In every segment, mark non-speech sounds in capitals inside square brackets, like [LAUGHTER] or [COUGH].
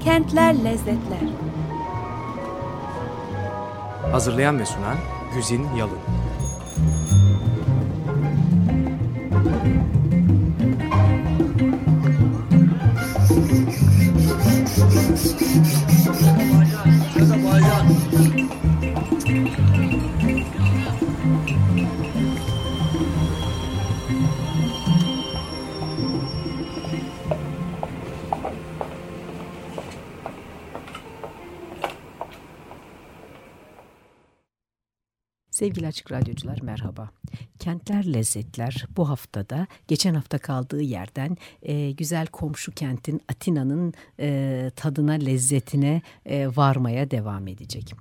Kentler Lezzetler. Hazırlayan ve sunan Güzin Yalın Sevgili Açık Radyocular merhaba. Kentler Lezzetler bu haftada geçen hafta kaldığı yerden e, güzel komşu kentin Atina'nın e, tadına lezzetine e, varmaya devam edecek.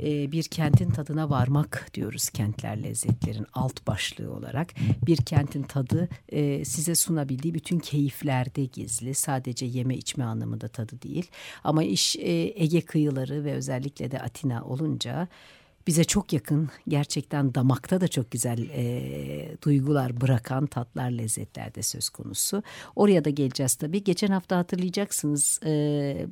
E, bir kentin tadına varmak diyoruz kentler lezzetlerin alt başlığı olarak. Bir kentin tadı e, size sunabildiği bütün keyiflerde gizli sadece yeme içme anlamında tadı değil. Ama iş e, Ege kıyıları ve özellikle de Atina olunca bize çok yakın gerçekten damakta da çok güzel e, duygular bırakan tatlar lezzetler de söz konusu. Oraya da geleceğiz tabii. Geçen hafta hatırlayacaksınız e,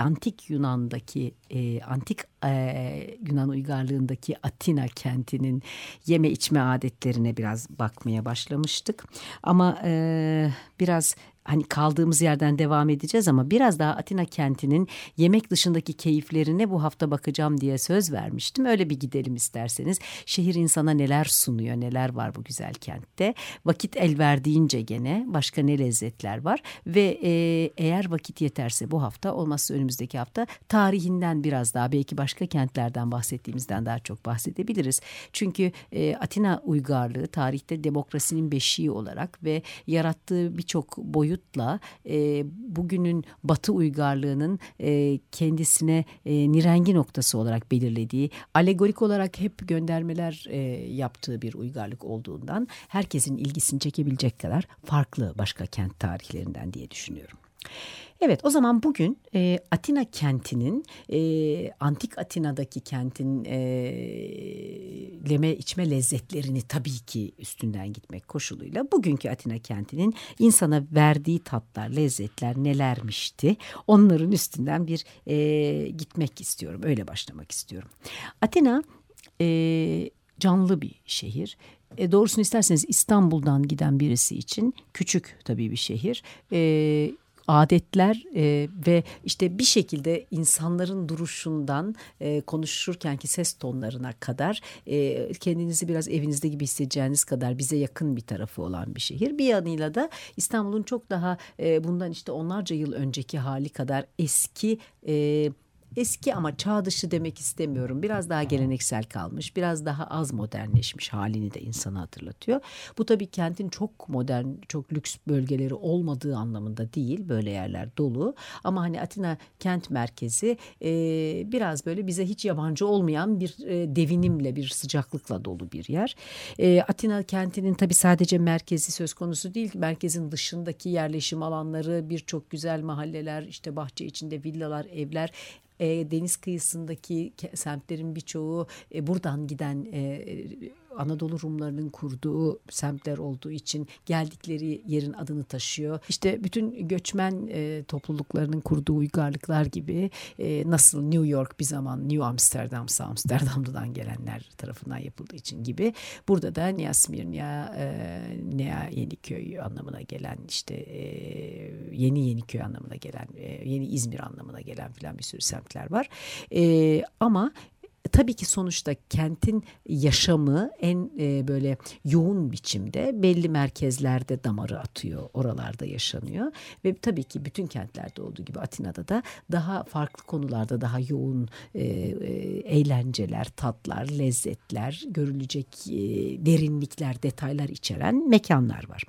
antik Yunan'daki e, antik e, Yunan uygarlığındaki Atina kentinin yeme içme adetlerine biraz bakmaya başlamıştık. Ama e, biraz hani kaldığımız yerden devam edeceğiz ama biraz daha Atina kentinin yemek dışındaki keyiflerine bu hafta bakacağım diye söz vermiştim. Öyle bir gidelim isterseniz. Şehir insana neler sunuyor, neler var bu güzel kentte. Vakit el verdiğince gene başka ne lezzetler var ve e, eğer vakit yeterse bu hafta olmazsa önümüzdeki hafta tarihinden biraz daha belki başka kentlerden bahsettiğimizden daha çok bahsedebiliriz. Çünkü e, Atina uygarlığı tarihte demokrasinin beşiği olarak ve yarattığı birçok boyut boyutla e, bugünün Batı uygarlığının e, kendisine e, nirengi noktası olarak belirlediği, alegorik olarak hep göndermeler e, yaptığı bir uygarlık olduğundan herkesin ilgisini çekebilecek kadar farklı başka kent tarihlerinden diye düşünüyorum. Evet o zaman bugün e, Atina kentinin e, antik Atina'daki kentin e, leme içme lezzetlerini tabii ki üstünden gitmek koşuluyla bugünkü Atina kentinin insana verdiği tatlar lezzetler nelermişti onların üstünden bir e, gitmek istiyorum öyle başlamak istiyorum. Atina e, canlı bir şehir. E, doğrusunu isterseniz İstanbul'dan giden birisi için küçük tabii bir şehir. E, adetler e, ve işte bir şekilde insanların duruşundan e, konuşurkenki ses tonlarına kadar e, kendinizi biraz evinizde gibi hissedeceğiniz kadar bize yakın bir tarafı olan bir şehir. Bir yanıyla da İstanbul'un çok daha e, bundan işte onlarca yıl önceki hali kadar eski e, eski ama çağ dışı demek istemiyorum. Biraz daha geleneksel kalmış, biraz daha az modernleşmiş halini de insana hatırlatıyor. Bu tabii kentin çok modern, çok lüks bölgeleri olmadığı anlamında değil. Böyle yerler dolu. Ama hani Atina kent merkezi e, biraz böyle bize hiç yabancı olmayan bir e, devinimle, bir sıcaklıkla dolu bir yer. E, Atina kentinin tabii sadece merkezi söz konusu değil. Merkezin dışındaki yerleşim alanları, birçok güzel mahalleler, işte bahçe içinde villalar, evler e, deniz kıyısındaki semtlerin birçoğu e, buradan giden e, Anadolu Rumlarının kurduğu semtler olduğu için geldikleri yerin adını taşıyor. İşte bütün göçmen e, topluluklarının kurduğu uygarlıklar gibi e, nasıl New York bir zaman New Amsterdam, Amsterdam'dan gelenler tarafından yapıldığı için gibi burada da Nea Smirnia, e, Nea Yeniköy anlamına gelen işte e, yeni Yeniköy anlamına gelen, e, yeni İzmir anlamına gelen filan bir sürü semtler var. E, ama tabii ki sonuçta kentin yaşamı en e, böyle yoğun biçimde belli merkezlerde damarı atıyor. Oralarda yaşanıyor ve tabii ki bütün kentlerde olduğu gibi Atina'da da daha farklı konularda daha yoğun e, e, eğlenceler, tatlar, lezzetler, görülecek e, derinlikler, detaylar içeren mekanlar var.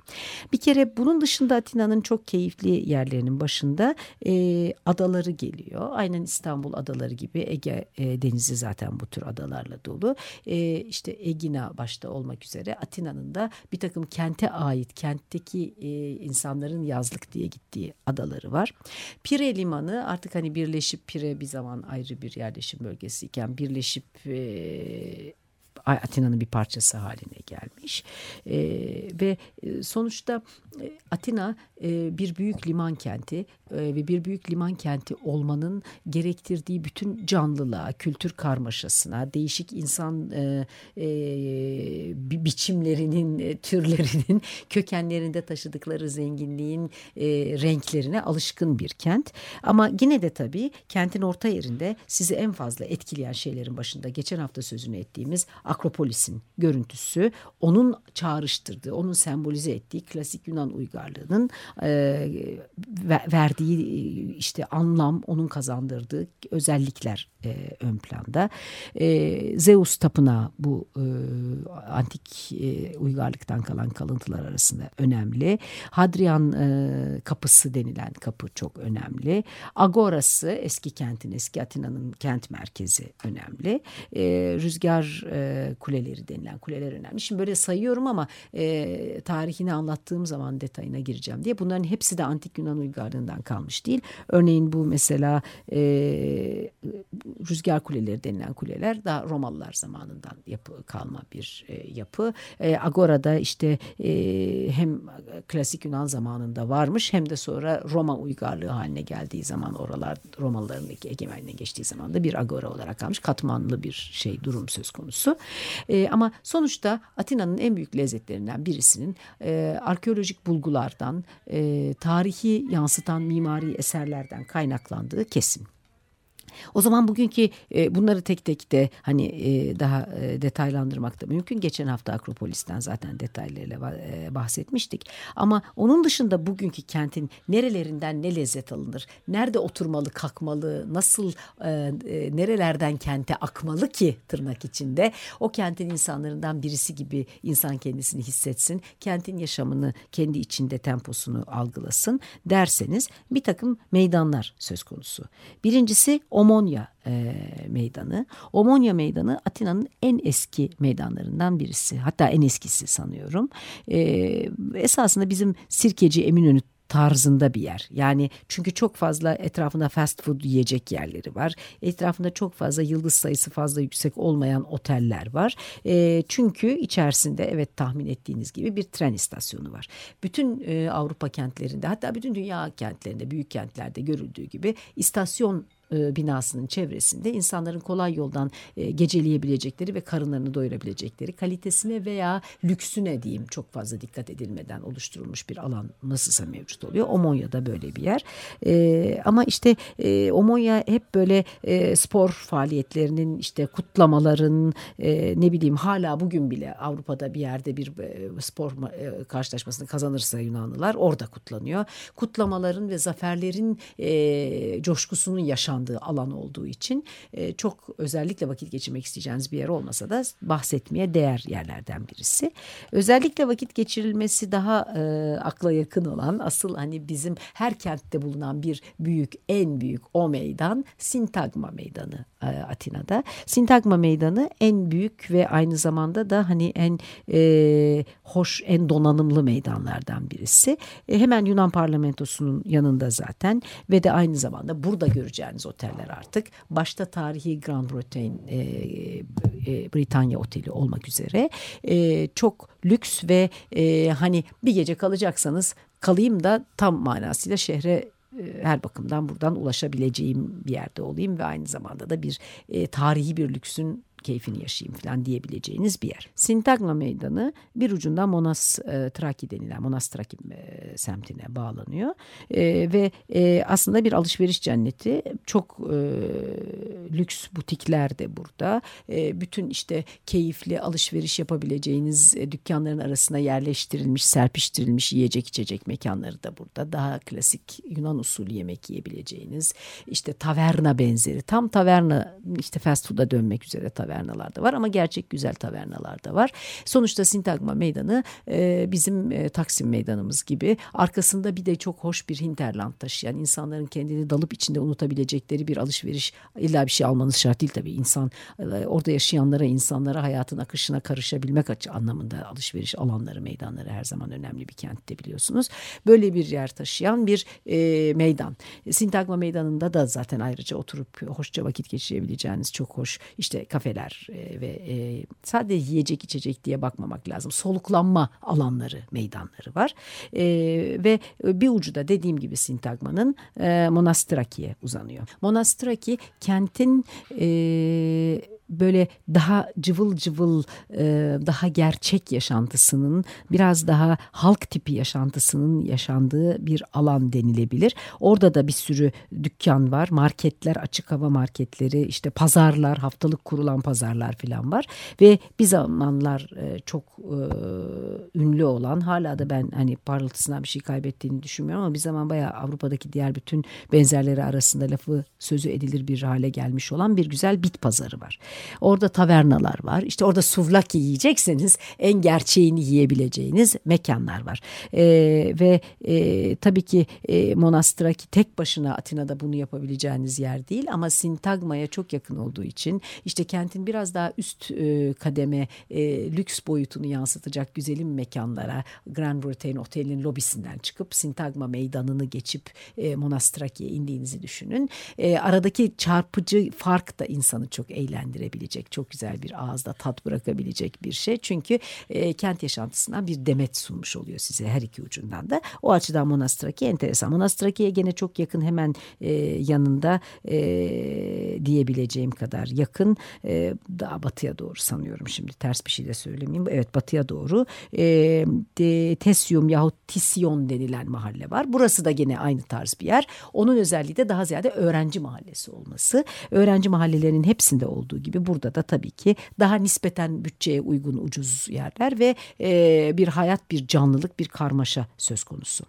Bir kere bunun dışında Atina'nın çok keyifli yerlerinin başında e, adaları geliyor. Aynen İstanbul adaları gibi Ege e, denizi zaten zaten bu tür adalarla dolu. E, işte Egina başta olmak üzere Atina'nın da bir takım kente ait kentteki e, insanların yazlık diye gittiği adaları var. Pire limanı artık hani birleşip Pire bir zaman ayrı bir yerleşim bölgesiyken birleşip e, Atina'nın bir parçası haline gelmiş. E, ve sonuçta Atina e, bir büyük liman kenti e, ve bir büyük liman kenti olmanın gerektirdiği bütün canlılığa, kültür karmaşasına, değişik insan e, biçimlerinin, türlerinin [LAUGHS] kökenlerinde taşıdıkları zenginliğin renklerine alışkın bir kent. Ama yine de tabii kentin orta yerinde sizi en fazla etkileyen şeylerin başında geçen hafta sözünü ettiğimiz Akropolis'in görüntüsü, onun çağrıştırdığı, onun sembolize ettiği klasik Yunan uygarlığının e, verdiği işte anlam, onun kazandırdığı özellikler e, ön planda. E, Zeus tapınağı bu e, antik e, uygarlıktan kalan kalıntılar arasında önemli. Hadrian e, kapısı denilen kapı çok önemli. Agorası eski kentin, eski Atina'nın kent merkezi önemli. E, rüzgar e, kuleleri denilen kuleler önemli. Şimdi böyle sayıyorum ama e, tarihini anlattığım zaman detayına gireceğim diye. Bunların hepsi de antik Yunan uygarlığından kalmış değil. Örneğin bu mesela e, rüzgar kuleleri denilen kuleler daha Romalılar zamanından yapı kalma bir e, yapı. E, Agora'da işte e, hem klasik Yunan zamanında varmış hem de sonra Roma uygarlığı haline geldiği zaman oralar Romalıların egemenliğine geçtiği zaman da bir agora olarak kalmış. Katmanlı bir şey durum söz konusu. E, ama sonuçta Atina'nın en büyük lezzetlerinden birisinin e, arkeolojik bulgulardan, e, tarihi yansıtan mimari eserlerden kaynaklandığı kesin. O zaman bugünkü e, bunları tek tek de hani e, daha e, detaylandırmak da mümkün. Geçen hafta Akropolis'ten zaten detaylarıyla e, bahsetmiştik. Ama onun dışında bugünkü kentin nerelerinden ne lezzet alınır? Nerede oturmalı, kalkmalı? Nasıl e, e, nerelerden kente akmalı ki tırnak içinde? O kentin insanlarından birisi gibi insan kendisini hissetsin. Kentin yaşamını kendi içinde temposunu algılasın derseniz bir takım meydanlar söz konusu. Birincisi Omonya e, Meydanı. Omonya Meydanı Atina'nın en eski meydanlarından birisi. Hatta en eskisi sanıyorum. E, esasında bizim Sirkeci Eminönü tarzında bir yer. Yani çünkü çok fazla etrafında fast food yiyecek yerleri var. Etrafında çok fazla yıldız sayısı fazla yüksek olmayan oteller var. E, çünkü içerisinde evet tahmin ettiğiniz gibi bir tren istasyonu var. Bütün e, Avrupa kentlerinde hatta bütün dünya kentlerinde büyük kentlerde görüldüğü gibi istasyon e, binasının çevresinde insanların kolay yoldan e, geceleyebilecekleri ve karınlarını doyurabilecekleri kalitesine veya lüksüne diyeyim çok fazla dikkat edilmeden oluşturulmuş bir alan nasılsa mevcut oluyor. Omonya'da böyle bir yer. E, ama işte Omonya hep böyle spor faaliyetlerinin işte kutlamaların ne bileyim hala bugün bile Avrupa'da bir yerde bir spor karşılaşmasını kazanırsa Yunanlılar orada kutlanıyor. Kutlamaların ve zaferlerin coşkusunun yaşandığı yaşandığı alan olduğu için e, çok özellikle vakit geçirmek isteyeceğiniz bir yer olmasa da bahsetmeye değer yerlerden birisi. Özellikle vakit geçirilmesi daha e, akla yakın olan asıl hani bizim her kentte bulunan bir büyük en büyük o meydan Sintagma Meydanı Atina'da. Sintagma Meydanı en büyük ve aynı zamanda da hani en e, hoş en donanımlı meydanlardan birisi. E, hemen Yunan parlamentosunun yanında zaten ve de aynı zamanda burada göreceğiniz oteller artık. Başta tarihi Grand Bretagne e, e, Britanya Oteli olmak üzere e, çok lüks ve e, hani bir gece kalacaksanız kalayım da tam manasıyla şehre e, her bakımdan buradan ulaşabileceğim bir yerde olayım ve aynı zamanda da bir e, tarihi bir lüksün keyfini yaşayayım falan diyebileceğiniz bir yer. Sintagma Meydanı bir ucundan Monas e, Traki denilen Monas Traki e, semtine bağlanıyor. E, ve e, aslında bir alışveriş cenneti. Çok e, lüks butikler de burada. E, bütün işte keyifli alışveriş yapabileceğiniz e, dükkanların arasına yerleştirilmiş, serpiştirilmiş yiyecek içecek mekanları da burada. Daha klasik Yunan usulü yemek yiyebileceğiniz işte taverna benzeri tam taverna işte fast food'a dönmek üzere taverna tavernalar da var ama gerçek güzel tavernalar da var. Sonuçta Sintagma Meydanı e, bizim e, Taksim Meydanımız gibi arkasında bir de çok hoş bir hinterland taşıyan insanların kendini dalıp içinde unutabilecekleri bir alışveriş illa bir şey almanız şart değil tabii insan e, orada yaşayanlara insanlara hayatın akışına karışabilmek açı anlamında alışveriş alanları meydanları her zaman önemli bir kentte biliyorsunuz. Böyle bir yer taşıyan bir e, meydan. Sintagma Meydanı'nda da zaten ayrıca oturup hoşça vakit geçirebileceğiniz çok hoş işte kafeler kafeler e, ve e, sadece yiyecek içecek diye bakmamak lazım. Soluklanma alanları, meydanları var. E, ve bir ucu da dediğim gibi Sintagma'nın e, Monastraki'ye uzanıyor. Monastraki kentin e, böyle daha cıvıl cıvıl e, daha gerçek yaşantısının biraz daha halk tipi yaşantısının yaşandığı bir alan denilebilir. Orada da bir sürü dükkan var, marketler, açık hava marketleri, işte pazarlar, haftalık kurulan pazarlar falan var ve bir zamanlar e, çok e, ünlü olan hala da ben hani parıltısından bir şey kaybettiğini düşünmüyorum ama bir zaman bayağı Avrupa'daki diğer bütün benzerleri arasında lafı sözü edilir bir hale gelmiş olan bir güzel bit pazarı var. Orada tavernalar var. İşte orada suvlaki yiyecekseniz en gerçeğini yiyebileceğiniz mekanlar var. E, ve e, tabii ki e, Monastraki tek başına Atina'da bunu yapabileceğiniz yer değil ama Sintagma'ya çok yakın olduğu için işte kentin biraz daha üst e, kademe e, lüks boyutunu yansıtacak güzelim mekanlara Grand Bretagne Oteli'nin lobisinden çıkıp Sintagma meydanını geçip e, Monastraki'ye indiğinizi düşünün. E, aradaki çarpıcı fark da insanı çok eğlendirebilecek, çok güzel bir ağızda tat bırakabilecek bir şey. Çünkü e, kent yaşantısından bir demet sunmuş oluyor size her iki ucundan da. O açıdan Monastraki enteresan. Monastraki'ye gene çok yakın hemen e, yanında e, diyebileceğim kadar yakın. E, daha batıya doğru sanıyorum şimdi ters bir şey de söylemeyeyim. Evet batıya doğru e, de, Tesyum yahut Tisyon denilen mahalle var. Burası da gene aynı tarz bir yer. Onun özelliği de daha ziyade öğrenci mahallesi olması. Öğrenci mahallelerinin hepsinde olduğu gibi burada da tabii ki daha nispeten bütçeye uygun ucuz yerler ve e, bir hayat, bir canlılık, bir karmaşa söz konusu.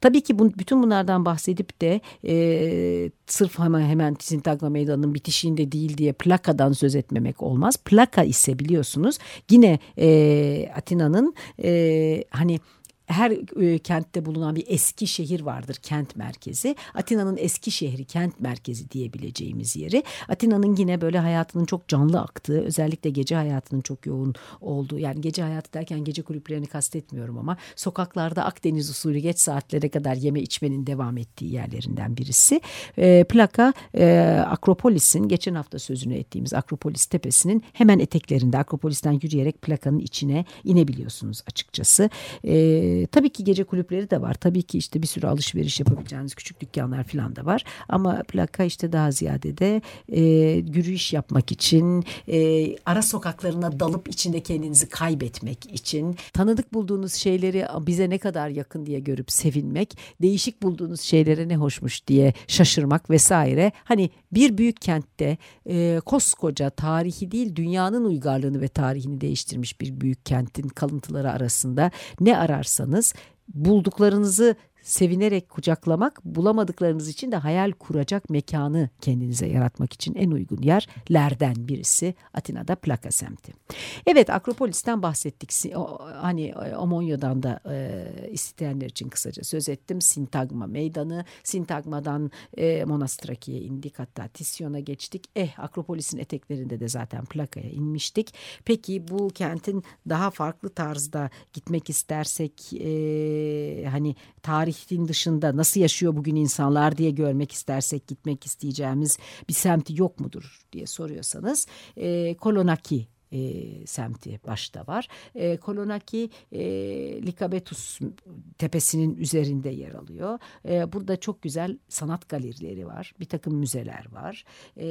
Tabii ki bu, bütün bunlardan bahsedip de e, sırf hemen hemen Sintagma Meydanı'nın bitişiğinde değil diye plakadan söz etmemek olmaz. Plaka ise biliyorsunuz yine e, Atina'nın e, hani her e, kentte bulunan bir eski şehir vardır kent merkezi. Atina'nın eski şehri kent merkezi diyebileceğimiz yeri. Atina'nın yine böyle hayatının çok canlı aktığı özellikle gece hayatının çok yoğun olduğu yani gece hayatı derken gece kulüplerini kastetmiyorum ama sokaklarda Akdeniz usulü geç saatlere kadar yeme içmenin devam ettiği yerlerinden birisi. E, plaka e, Akropolis'in geçen hafta sözünü ettiğimiz Akropolis tepesinin hemen eteklerinde Akropolis'ten yürüyerek plakanın içine inebiliyorsunuz açıkçası. E, e, tabii ki gece kulüpleri de var. Tabii ki işte bir sürü alışveriş yapabileceğiniz küçük dükkanlar falan da var. Ama plaka işte daha ziyade de e, yürüyüş yapmak için, e, ara sokaklarına dalıp içinde kendinizi kaybetmek için, tanıdık bulduğunuz şeyleri bize ne kadar yakın diye görüp sevinmek, değişik bulduğunuz şeylere ne hoşmuş diye şaşırmak vesaire. Hani bir büyük kentte e, koskoca tarihi değil dünyanın uygarlığını ve tarihini değiştirmiş bir büyük kentin kalıntıları arasında ne ararsanız bulduklarınızı sevinerek kucaklamak, bulamadıklarınız için de hayal kuracak mekanı kendinize yaratmak için en uygun yerlerden birisi Atina'da Plaka semti. Evet Akropolis'ten bahsettik. Hani Omonya'dan da e, isteyenler için kısaca söz ettim. Sintagma meydanı, Sintagma'dan e, Monastraki'ye indik hatta Tisyon'a geçtik. Eh Akropolis'in eteklerinde de zaten Plaka'ya inmiştik. Peki bu kentin daha farklı tarzda gitmek istersek e, hani tarih tarihin dışında nasıl yaşıyor bugün insanlar diye görmek istersek gitmek isteyeceğimiz bir semti yok mudur diye soruyorsanız e, Kolonaki e, semti başta var. E, Kolonaki e, Likabetus tepesinin üzerinde yer alıyor. E, burada çok güzel sanat galerileri var. Bir takım müzeler var. E,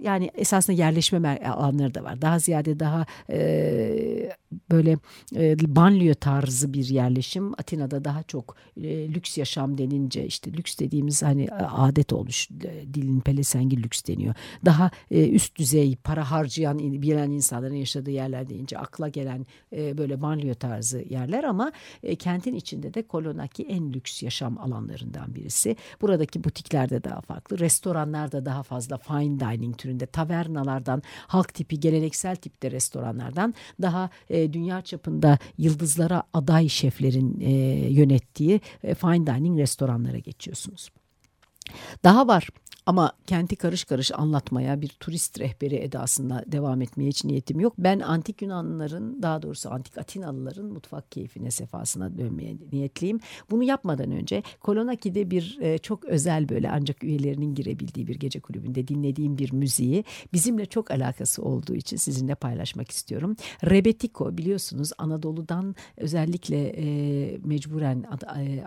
yani esasında yerleşme alanları da var. Daha ziyade daha e, böyle e, banliyö tarzı bir yerleşim. Atina'da daha çok e, lüks yaşam denince işte lüks dediğimiz hani adet olmuş dilin pelesengi lüks deniyor. Daha e, üst düzey para harcayan bilen insanların yaşadığı yerler deyince akla gelen e, böyle banliyö tarzı yerler ama e, kentin içinde de Kolonaki en lüks yaşam alanlarından birisi. Buradaki butikler daha farklı. Restoranlar da daha fazla fine dining türünde tavernalardan halk tipi geleneksel tipte restoranlardan daha e, dünya çapında yıldızlara aday şeflerin e, yönettiği e, fine dining restoranlara geçiyorsunuz. Daha var Ama kenti karış karış anlatmaya bir turist rehberi edasında devam etmeye hiç niyetim yok. Ben antik Yunanlıların daha doğrusu antik Atinalıların mutfak keyfine sefasına dönmeye niyetliyim. Bunu yapmadan önce Kolonaki'de bir e, çok özel böyle ancak üyelerinin girebildiği bir gece kulübünde dinlediğim bir müziği bizimle çok alakası olduğu için sizinle paylaşmak istiyorum. Rebetiko biliyorsunuz Anadolu'dan özellikle e, mecburen e,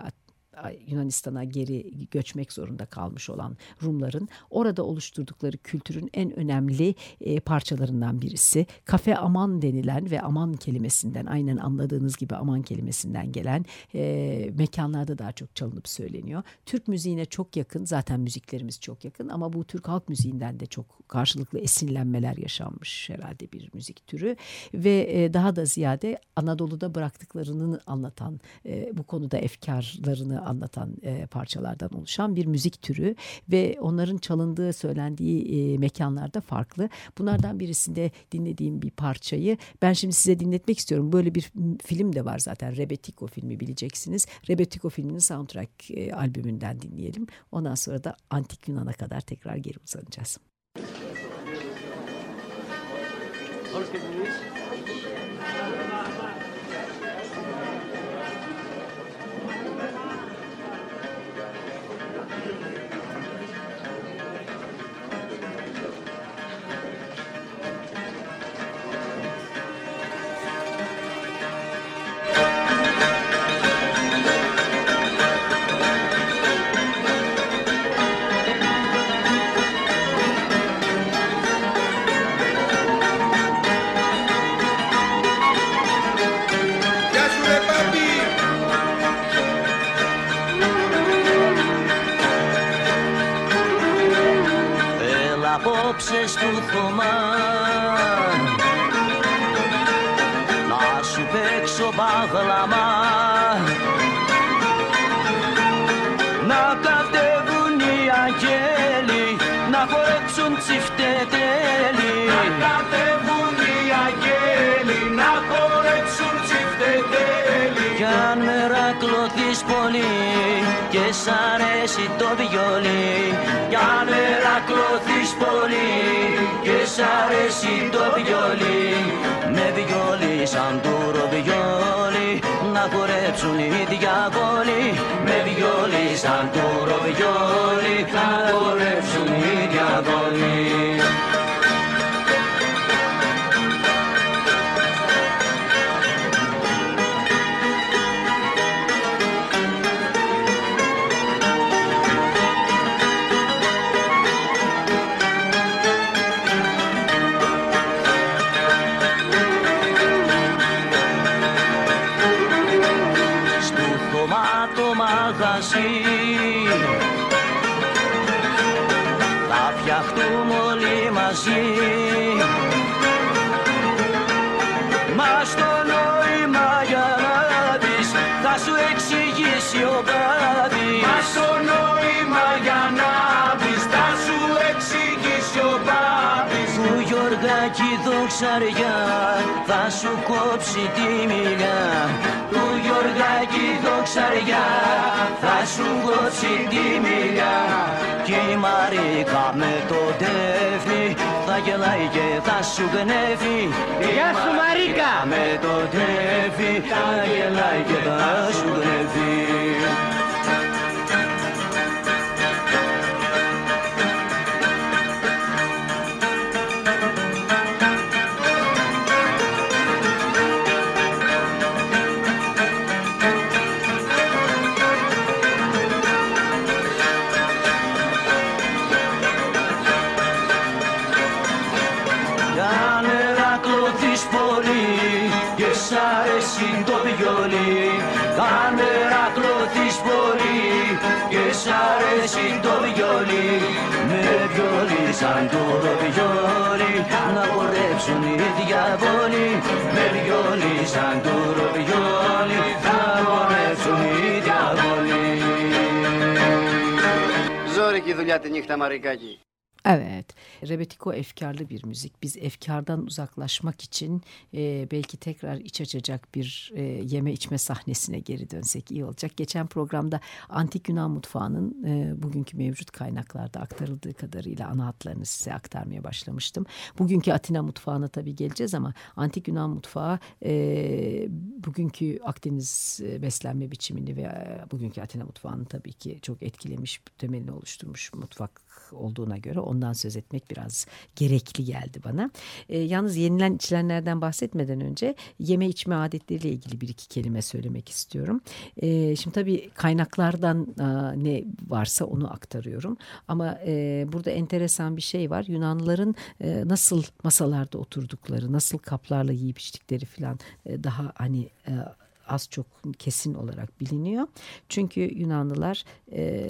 Yunanistan'a geri göçmek zorunda kalmış olan Rumların orada oluşturdukları kültürün en önemli e, parçalarından birisi. Kafe aman denilen ve aman kelimesinden aynen anladığınız gibi aman kelimesinden gelen e, mekanlarda daha çok çalınıp söyleniyor. Türk müziğine çok yakın zaten müziklerimiz çok yakın ama bu Türk halk müziğinden de çok karşılıklı esinlenmeler yaşanmış herhalde bir müzik türü ve e, daha da ziyade Anadolu'da bıraktıklarını anlatan e, bu konuda efkarlarını anlatan e, parçalardan oluşan bir müzik türü ve onların çalındığı söylendiği e, mekanlarda farklı. Bunlardan birisinde dinlediğim bir parçayı ben şimdi size dinletmek istiyorum. Böyle bir film de var zaten Rebetiko filmi bileceksiniz. Rebetiko filminin soundtrack e, albümünden dinleyelim. Ondan sonra da Antik Yunan'a kadar tekrar geri uzanacağız. Hoş geldiniz. απόψε του Θωμά. Να σου παίξω μπαγλαμά Να κατεβούν οι αγγέλοι Να χορέψουν τσιφτές αρέσει το βιολί Για μερακλωθείς πολύ. Και σ' αρέσει το βιολί Με βιολί σαν το ροβιόλι να χορέψουν οι διαβόλοι. Με βιολί σαν το ροβιόλι να χορέψουν οι διαβόλοι ψαριά θα σου κόψει τη μιλιά. Του Γιωργάκη δοξαριά θα σου κόψει τη μιλιά. Κι η Μαρίκα με το τέφνη θα γελάει και θα σου γνεύει Γεια σου Μαρίκα με το τέφνη θα γελάει και θα σου γνεύει αρέσει το βιολί. Με βιολί σαν το ροβιόλι Να πορεύσουν οι διαβόλοι Με βιολί σαν το ροβιόλι Να πορεύσουν οι διαβόλοι Ζόρικη δουλειά τη νύχτα Μαρικάκη Evet, Rebetiko efkarlı bir müzik. Biz efkardan uzaklaşmak için e, belki tekrar iç açacak bir e, yeme içme sahnesine geri dönsek iyi olacak. Geçen programda Antik Yunan mutfağının e, bugünkü mevcut kaynaklarda aktarıldığı kadarıyla ana hatlarını size aktarmaya başlamıştım. Bugünkü Atina mutfağına tabii geleceğiz ama Antik Yunan mutfağı e, bugünkü Akdeniz e, beslenme biçimini ve e, bugünkü Atina mutfağını tabii ki çok etkilemiş, temelini oluşturmuş mutfak olduğuna göre ondan söz etmek biraz gerekli geldi bana. E, yalnız yenilen içilenlerden bahsetmeden önce yeme içme adetleriyle ilgili bir iki kelime söylemek istiyorum. E, şimdi tabii kaynaklardan e, ne varsa onu aktarıyorum. Ama e, burada enteresan bir şey var. Yunanlıların e, nasıl masalarda oturdukları, nasıl kaplarla yiyip içtikleri falan e, daha hani... E, az çok kesin olarak biliniyor. Çünkü Yunanlılar e,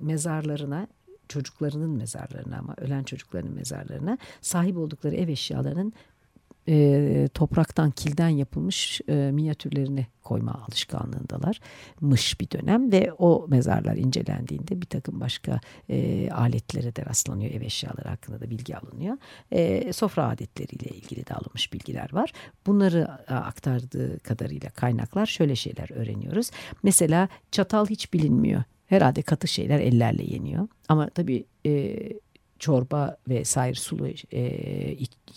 mezarlarına çocuklarının mezarlarına ama ölen çocuklarının mezarlarına sahip oldukları ev eşyalarının e, topraktan kilden yapılmış e, minyatürlerini koyma alışkanlığındalar. Mış bir dönem ve o mezarlar incelendiğinde bir takım başka e, aletlere de rastlanıyor ev eşyaları hakkında da bilgi alınıyor. E, sofra adetleriyle ilgili de alınmış bilgiler var. Bunları aktardığı kadarıyla kaynaklar şöyle şeyler öğreniyoruz. Mesela çatal hiç bilinmiyor herhalde katı şeyler ellerle yeniyor. Ama tabii e, çorba ve sair sulu e,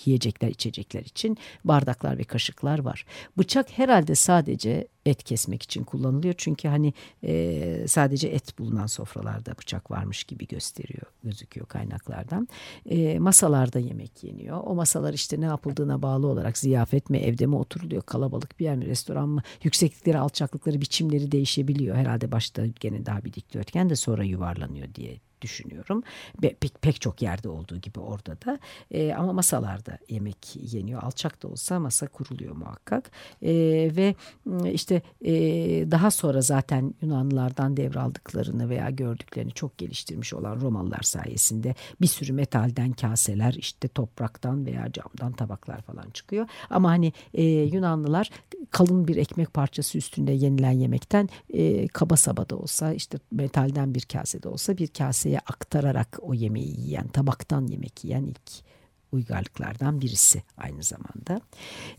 yiyecekler, içecekler için bardaklar ve kaşıklar var. Bıçak herhalde sadece et kesmek için kullanılıyor. Çünkü hani e, sadece et bulunan sofralarda bıçak varmış gibi gösteriyor, gözüküyor kaynaklardan. E, masalarda yemek yeniyor. O masalar işte ne yapıldığına bağlı olarak ziyafet mi, evde mi oturuluyor, kalabalık bir yer mi, restoran mı, yükseklikleri, alçaklıkları, biçimleri değişebiliyor. Herhalde başta gene daha bir dikdörtgen de sonra yuvarlanıyor diye düşünüyorum. Pek, pek çok yerde olduğu gibi orada da. E, ama masalarda yemek yeniyor. Alçak da olsa masa kuruluyor muhakkak. E, ve işte e, daha sonra zaten Yunanlılardan devraldıklarını veya gördüklerini çok geliştirmiş olan Romalılar sayesinde bir sürü metalden kaseler işte topraktan veya camdan tabaklar falan çıkıyor. Ama hani e, Yunanlılar kalın bir ekmek parçası üstünde yenilen yemekten e, kaba saba da olsa işte metalden bir kasede olsa bir kaseye aktararak o yemeği yiyen, tabaktan yemek yiyen ilk uygarlıklardan birisi aynı zamanda.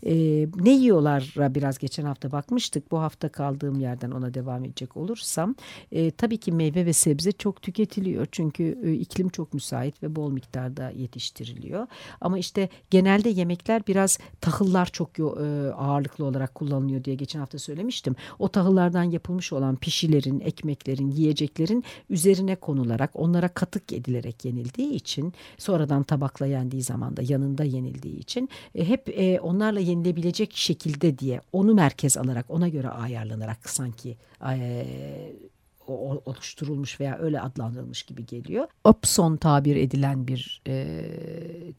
E, ne yiyorlar biraz geçen hafta bakmıştık. Bu hafta kaldığım yerden ona devam edecek olursam e, tabii ki meyve ve sebze çok tüketiliyor. Çünkü e, iklim çok müsait ve bol miktarda yetiştiriliyor. Ama işte genelde yemekler biraz tahıllar çok e, ağırlıklı olarak kullanılıyor diye geçen hafta söylemiştim. O tahıllardan yapılmış olan pişilerin, ekmeklerin, yiyeceklerin üzerine konularak onlara katık edilerek yenildiği için sonradan tabakla yendiği zaman zamanda yanında yenildiği için e, hep e, onlarla yenilebilecek şekilde diye onu merkez alarak ona göre ayarlanarak sanki e, oluşturulmuş veya öyle adlandırılmış gibi geliyor. Opson tabir edilen bir e,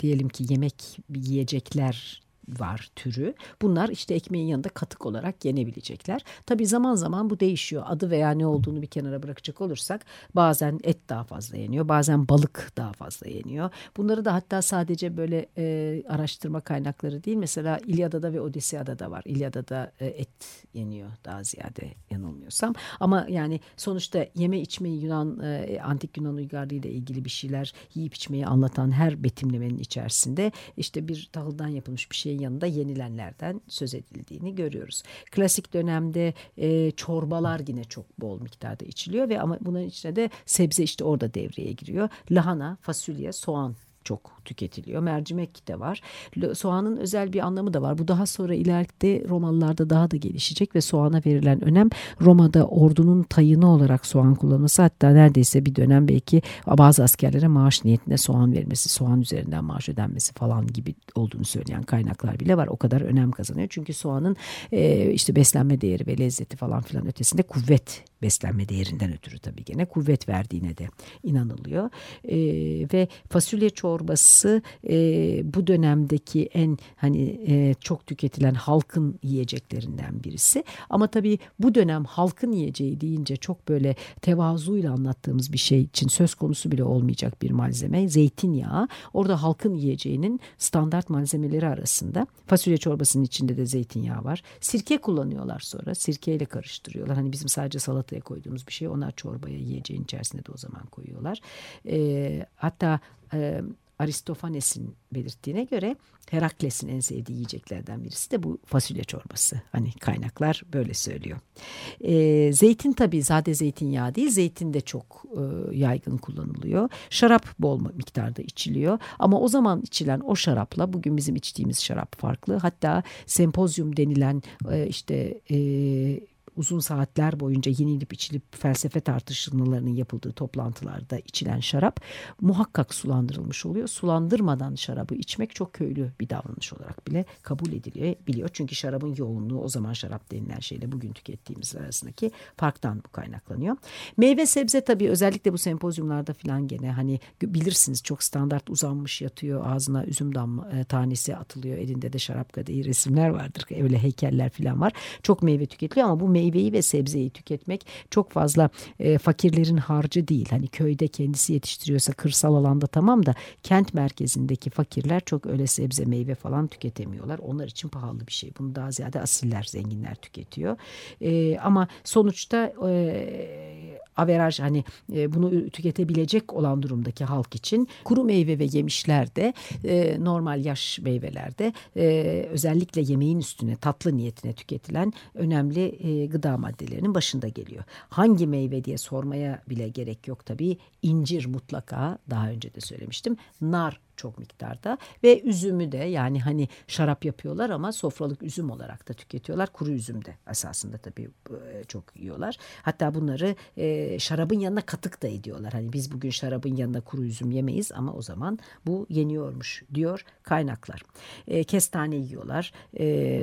diyelim ki yemek yiyecekler var türü. Bunlar işte ekmeğin yanında katık olarak yenebilecekler. Tabi zaman zaman bu değişiyor. Adı veya ne olduğunu bir kenara bırakacak olursak bazen et daha fazla yeniyor. Bazen balık daha fazla yeniyor. Bunları da hatta sadece böyle e, araştırma kaynakları değil. Mesela İlyada'da ve Odiseya'da da var. İlyada'da e, et yeniyor daha ziyade yanılmıyorsam. Ama yani sonuçta yeme içmeyi Yunan e, antik Yunan uygarlığı ile ilgili bir şeyler yiyip içmeyi anlatan her betimlemenin içerisinde işte bir tahıldan yapılmış bir şey yanında yenilenlerden söz edildiğini görüyoruz. Klasik dönemde e, çorbalar yine çok bol miktarda içiliyor ve ama bunun içine de sebze işte orada devreye giriyor. Lahana, fasulye, soğan çok tüketiliyor. Mercimek de var. Soğanın özel bir anlamı da var. Bu daha sonra ileride Romalılarda daha da gelişecek ve soğana verilen önem Roma'da ordunun tayını olarak soğan kullanması hatta neredeyse bir dönem belki bazı askerlere maaş niyetinde soğan verilmesi, soğan üzerinden maaş ödenmesi falan gibi olduğunu söyleyen kaynaklar bile var. O kadar önem kazanıyor. Çünkü soğanın e, işte beslenme değeri ve lezzeti falan filan ötesinde kuvvet beslenme değerinden ötürü tabii gene kuvvet verdiğine de inanılıyor. E, ve fasulye çorbası çorbası e, bu dönemdeki en hani e, çok tüketilen halkın yiyeceklerinden birisi. Ama tabii bu dönem halkın yiyeceği deyince çok böyle tevazuyla anlattığımız bir şey için söz konusu bile olmayacak bir malzeme. Zeytinyağı orada halkın yiyeceğinin standart malzemeleri arasında. Fasulye çorbasının içinde de zeytinyağı var. Sirke kullanıyorlar sonra. Sirkeyle karıştırıyorlar. Hani bizim sadece salataya koyduğumuz bir şey. Onlar çorbaya yiyeceğin içerisinde de o zaman koyuyorlar. E, hatta e, Aristofanes'in belirttiğine göre Herakles'in en sevdiği yiyeceklerden birisi de bu fasulye çorbası. Hani kaynaklar böyle söylüyor. E, zeytin tabii zade zeytinyağı değil. Zeytin de çok e, yaygın kullanılıyor. Şarap bol miktarda içiliyor. Ama o zaman içilen o şarapla bugün bizim içtiğimiz şarap farklı. Hatta sempozyum denilen e, işte... E, uzun saatler boyunca yenilip içilip felsefe tartışmalarının yapıldığı toplantılarda içilen şarap muhakkak sulandırılmış oluyor. Sulandırmadan şarabı içmek çok köylü bir davranış olarak bile kabul ediliyor. Biliyor çünkü şarabın yoğunluğu o zaman şarap denilen şeyle bugün tükettiğimiz arasındaki farktan bu kaynaklanıyor. Meyve sebze tabii özellikle bu sempozyumlarda falan gene hani bilirsiniz çok standart uzanmış yatıyor ağzına üzüm damla, e, tanesi atılıyor elinde de şarap kadehi resimler vardır öyle heykeller falan var. Çok meyve tüketiliyor ama bu meyve meyveyi ve sebzeyi tüketmek çok fazla e, fakirlerin harcı değil. Hani köyde kendisi yetiştiriyorsa kırsal alanda tamam da kent merkezindeki fakirler çok öyle sebze meyve falan tüketemiyorlar. Onlar için pahalı bir şey. Bunu daha ziyade asiller, zenginler tüketiyor. E, ama sonuçta e, averaj hani e, bunu tüketebilecek olan durumdaki halk için kuru meyve ve yemişlerde e, normal yaş meyvelerde e, özellikle yemeğin üstüne tatlı niyetine tüketilen önemli e, gıda maddelerinin başında geliyor. Hangi meyve diye sormaya bile gerek yok tabii. İncir mutlaka daha önce de söylemiştim. Nar çok miktarda ve üzümü de yani hani şarap yapıyorlar ama sofralık üzüm olarak da tüketiyorlar. Kuru üzüm de esasında tabii e, çok yiyorlar. Hatta bunları e, şarabın yanına katık da ediyorlar. Hani biz bugün şarabın yanına kuru üzüm yemeyiz ama o zaman bu yeniyormuş diyor kaynaklar. E, kestane yiyorlar,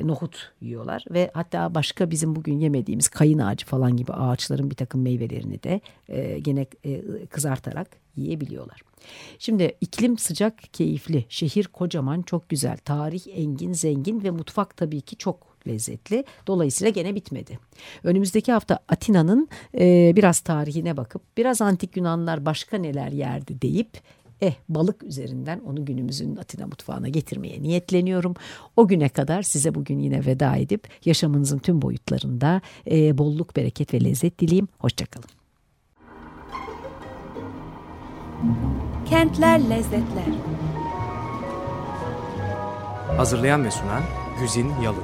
nohut yiyorlar ve hatta başka bizim bugün yemediğimiz kayın ağacı falan gibi ağaçların bir takım meyvelerini de e, gene kızartarak yiyebiliyorlar. Şimdi iklim sıcak, keyifli, şehir kocaman, çok güzel, tarih engin, zengin ve mutfak tabii ki çok lezzetli. Dolayısıyla gene bitmedi. Önümüzdeki hafta Atina'nın e, biraz tarihine bakıp biraz antik Yunanlar başka neler yerdi deyip Eh balık üzerinden onu günümüzün Atina mutfağına getirmeye niyetleniyorum. O güne kadar size bugün yine veda edip yaşamınızın tüm boyutlarında e, bolluk, bereket ve lezzet dileyim. Hoşçakalın. Kentler Lezzetler. Hazırlayan ve sunan Güzin Yalın